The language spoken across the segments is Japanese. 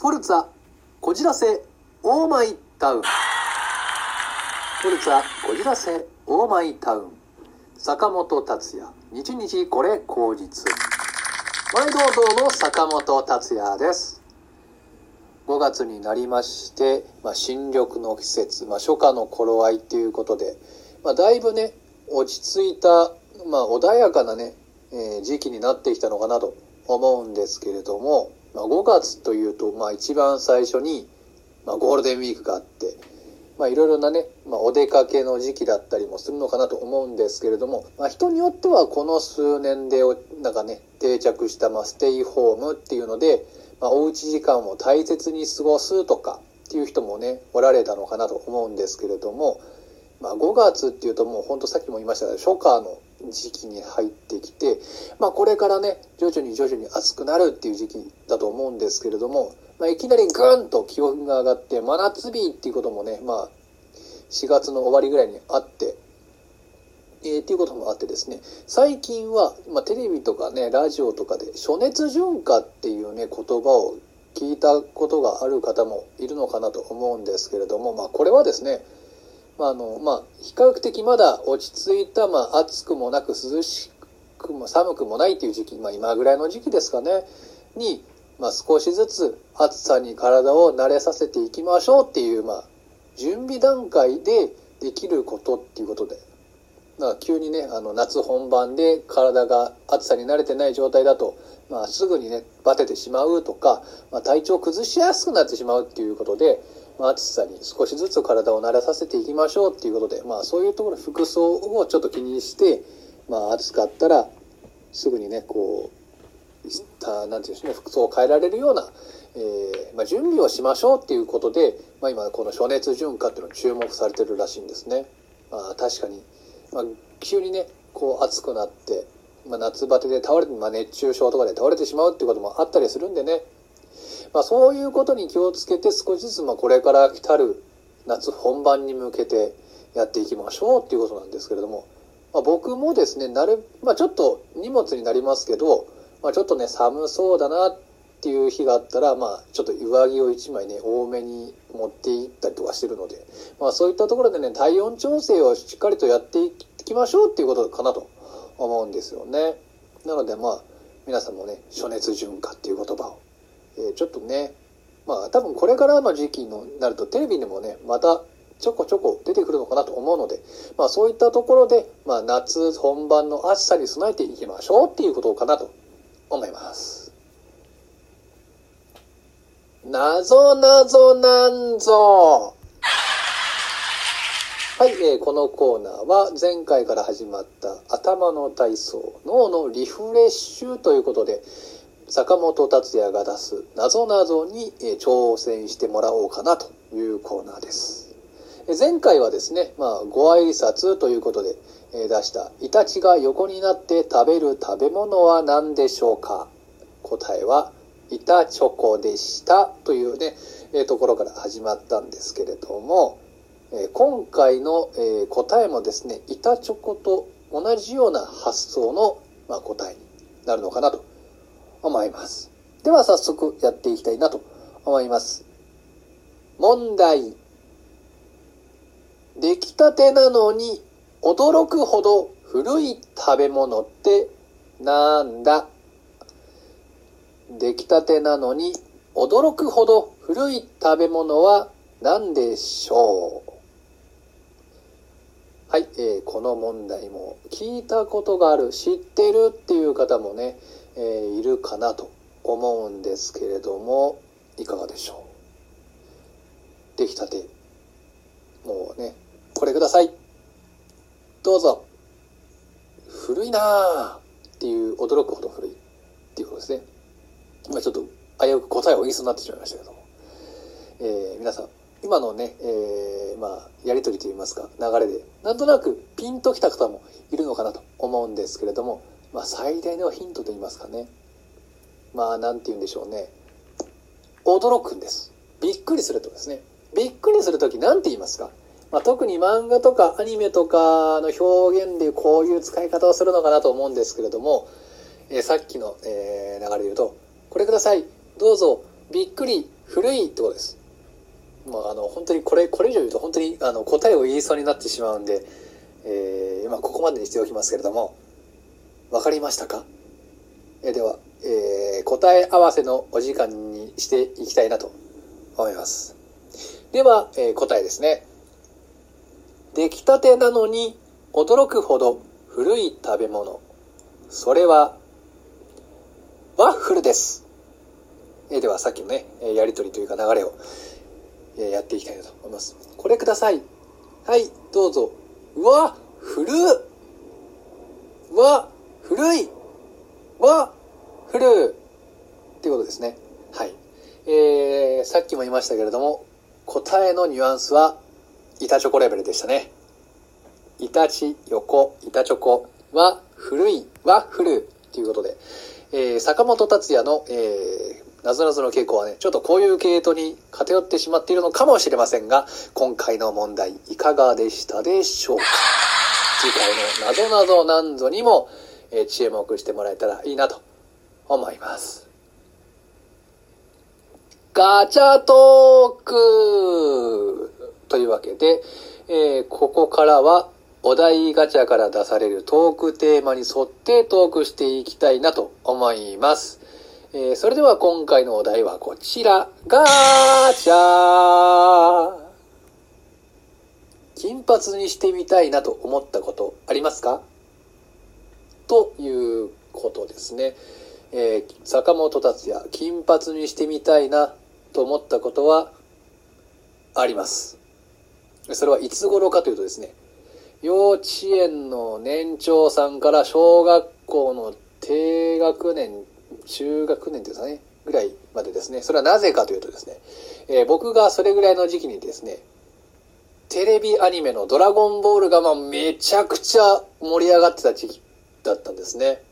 フォルツァ、こじらせ、オーマイタウン。フォルツァ、こじらせ、オーマイタウン。坂本達也、日々これ口実。毎度どうも坂本達也です。5月になりまして、まあ、新緑の季節、まあ、初夏の頃合いっていうことで、まあ、だいぶね、落ち着いた、まあ、穏やかなね、えー時期になってきたのかなと思うんですけれども、まあ、5月というと、まあ、一番最初に、まあ、ゴールデンウィークがあって、まあ、いろいろなね、まあ、お出かけの時期だったりもするのかなと思うんですけれども、まあ、人によってはこの数年で、なんかね、定着した、まあ、ステイホームっていうので、まあ、おうち時間を大切に過ごすとかっていう人もね、おられたのかなと思うんですけれども、まあ、5月っていうともうほんとさっきも言いましたが、初夏の時期に入ってきて、まあ、これからね、徐々に徐々に暑くなるっていう時期だと思うんですけれども、まあ、いきなりぐーんと気温が上がって、真夏日っていうこともね、まあ、4月の終わりぐらいにあって、えーっていうこともあってですね、最近は、まあ、テレビとかね、ラジオとかで、暑熱順化っていうね、言葉を聞いたことがある方もいるのかなと思うんですけれども、まあ、これはですね、まあ、あの、まあ、比較的まだ落ち着いた、まあ、暑くもなく涼しくも寒くもないっていう時期、まあ、今ぐらいの時期ですかね、に、まあ、少しずつ暑さに体を慣れさせていきましょうっていう、まあ、準備段階でできることっていうことで、だか急にね、あの、夏本番で体が暑さに慣れてない状態だと、まあ、すぐにね、バテてしまうとか、まあ、体調崩しやすくなってしまうっていうことで、まあ、暑さに少しずつ体を慣れさせていきましょうっていうことで、まあ、そういうところ、服装をちょっと気にして、まあ、暑かったら、すぐにね、こう、たなんていうんでしょうね、服装を変えられるような、えーまあ、準備をしましょうっていうことで、まあ、今この暑熱順化っていうのが注目されてるらしいんですね。まあ、確かに、まあ、急にね、こう暑くなって、まあ、夏バテで倒れて、まあ、熱中症とかで倒れてしまうっていうこともあったりするんでね、まあ、そういうことに気をつけて少しずつ、まあ、これから来たる夏本番に向けてやっていきましょうっていうことなんですけれども、まあ、僕もですね、なる、まあ、ちょっと荷物になりますけど、まあ、ちょっとね、寒そうだなっていう日があったら、まあ、ちょっと上着を1枚ね、多めに持っていったりとかしてるので、まあ、そういったところでね、体温調整をしっかりとやっていきましょうっていうことかなと思うんですよね。なので、まあ、皆さんもね、暑熱順化っていう言葉を、えーちょっとね、まあ、多分これからの時期になるとテレビにもね、またちょこちょこ出てくるのかなと思うので、まあ、そういったところで、まあ、夏本番の暑さに備えていきましょうっていうことかなと思います。なぞなぞなんぞはい、えーこのコーナーは前回から始まった頭の体操、脳のリフレッシュということで、坂本達也が出すなぞなぞに、挑戦してもらおうかなというコーナーです。前回はですね、まあ、ご挨拶ということで、出した、イタチが横になって食べる食べ物は何でしょうか？答えは、板チョコでしたというね、ところから始まったんですけれども、今回の、答えもですね、板チョコと同じような発想の、答えになるのかなと思います。では早速やっていきたいなと思います。問題。出来たてなのに驚くほど古い食べ物ってなんだ？出来たてなのに驚くほど古い食べ物は何でしょう？はい、えーこの問題も聞いたことがある、知ってるっていう方もね、えーいるかなと思うんですけれども、いかがでしょう？出来たて。もうね、これください。どうぞ。古いなぁっていう驚くほど古いっていうことですね。今ちょっと危うく答えを言いそうになってしまいましたけども。えー皆さん、今のね、えーまあ、やりとりといいますか、流れで、なんとなくピンときた方もいるのかなと思うんですけれども、まあ、最大のヒントといいますかね。まあ、なんて言うんでしょうね。驚くんです。びっくりするってことですね。びっくりするときなんて言いますかまあ、特に漫画とかアニメとかの表現でこういう使い方をするのかなと思うんですけれども、えーさっきの、えー流れで言うと、これください。どうぞ。びっくり。古いってことです。まあ、あの、本当にこれ、これ以上言うと本当にあの答えを言いそうになってしまうんで、えー、まあ、ここまでにしておきますけれども、わかりましたか？えでは、えー、答え合わせのお時間にしていきたいなと思います。では、えー答えですね。出来たてなのに驚くほど古い食べ物。それは、ワッフルです。えでは、さっきのね、やりとりというか流れを、えやっていきたいなと思います。これください。はい、どうぞ。うわ、古っうわ、古いわ、古いっていうことですね。はい。えー、さっきも言いましたけれども、答えのニュアンスは、板チョコレベルでしたね。板ち、横、板チョコは、古い、は、古いっていうことで、えー、坂本達也の、えー、なぞなぞの傾向はね、ちょっとこういう系統に偏ってしまっているのかもしれませんが、今回の問題、いかがでしたでしょうか次回のなぞなぞなんぞにも、えー注目してもらえたらいいなと思います。ガチャトークというわけで、えーここからはお題ガチャから出されるトークテーマに沿ってトークしていきたいなと思います。えーそれでは今回のお題はこちら。ガチャ金髪にしてみたいなと思ったことありますか？ということですね。えー坂本達也、金髪にしてみたいなと思ったことはあります。それはいつ頃かというとですね、幼稚園の年長さんから小学校の低学年、中学年ですかね、ぐらいまでですね。それはなぜかというとですね、えー僕がそれぐらいの時期にですね、テレビアニメのドラゴンボールがまあめちゃくちゃ盛り上がってた時期だったんですね。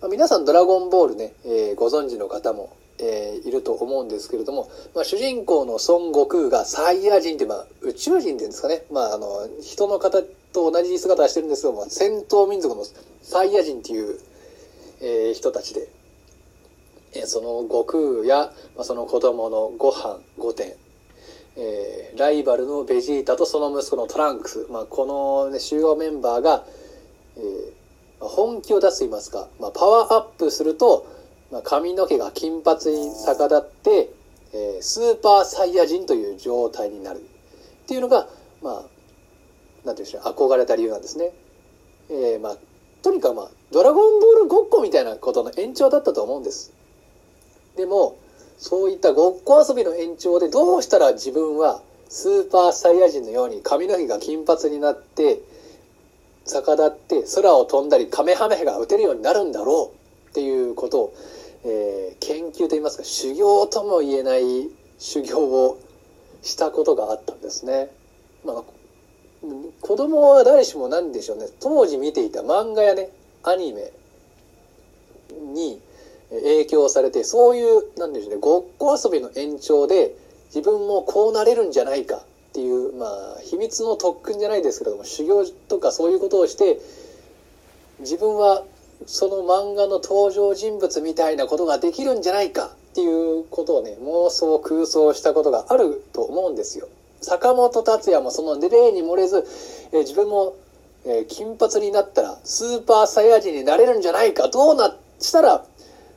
まあ、皆さんドラゴンボールね、えーご存知の方も、えーいると思うんですけれども、まあ、主人公の孫悟空がサイヤ人って、まあ、宇宙人っていうんですかね、まあ、あの人の方と同じ姿をしてるんですけども戦闘民族のサイヤ人っていう、えー人たちで、えーその悟空や、まあ、その子供のご飯御殿えーライバルのベジータとその息子のトランクス、まあ、この、ね、主要メンバーが、えー本気を出すと言いますか、まあ、パワーアップすると、まあ、髪の毛が金髪に逆立って、えースーパーサイヤ人という状態になるっていうのが、まあ、なんて言うんでしょう憧れた理由なんですね。えーまあ、とにかく、まあ、ドラゴンボールごっこみたいなことの延長だったと思うんです。でも、そういったごっこ遊びの延長でどうしたら自分はスーパーサイヤ人のように髪の毛が金髪になって逆立って空を飛んだりカメハメが打てるようになるんだろうっていうことを、えー研究といいますか修行とも言えない修行をしたことがあったんですね。まあ、子供は誰しも何でしょうね当時見ていた漫画やねアニメに影響されてそういうなんでしょうねごっこ遊びの延長で自分もこうなれるんじゃないかっていうまあ秘密の特訓じゃないですけれども修行とかそういうことをして自分はその漫画の登場人物みたいなことができるんじゃないかっていうことをね妄想空想したことがあると思うんですよ。坂本達也もその例に漏れず、えー自分も、えー金髪になったらスーパーサイヤ人になれるんじゃないかどうなしたら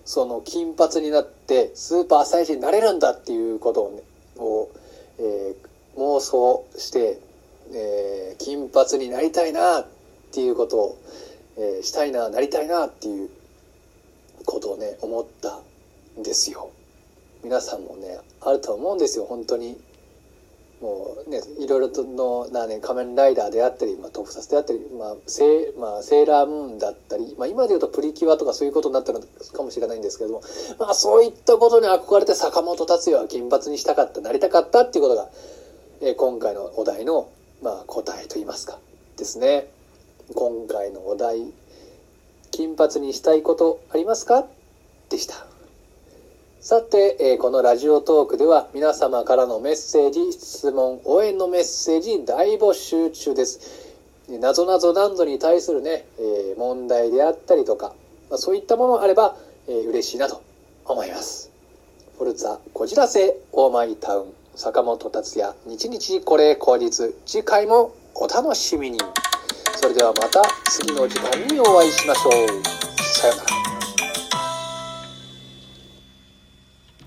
その金髪になってスーパーサイヤ人になれるんだっていうことをねを、えー妄想して、えー金髪になりたいなっていうことを、えーしたいななりたいなっていうことをね思ったんですよ。皆さんもねあると思うんですよ本当に。もうねいろいろとのな、ね、仮面ライダーであったり、まあ、特撮であったり、まあセーまあ、セーラームーンだったり、まあ、今で言うとプリキュアとかそういうことになってるのかもしれないんですけども、まあ、そういったことに憧れて坂本達也は金髪にしたかったなりたかったっていうことが、え今回のお題の、まあ、答えといいますかですね今回のお題金髪にしたいことありますか？でしたさて、えこのラジオトークでは皆様からのメッセージ、質問、応援のメッセージ大募集中です。なぞなぞなんぞに対するね、え問題であったりとか、まあ、そういったものあれば、えー嬉しいなと思います。フォルツァこじらせオーマイタウン坂本達也日々これ口実次回もお楽しみに。それではまた次の時間にお会いしましょう。さようなら。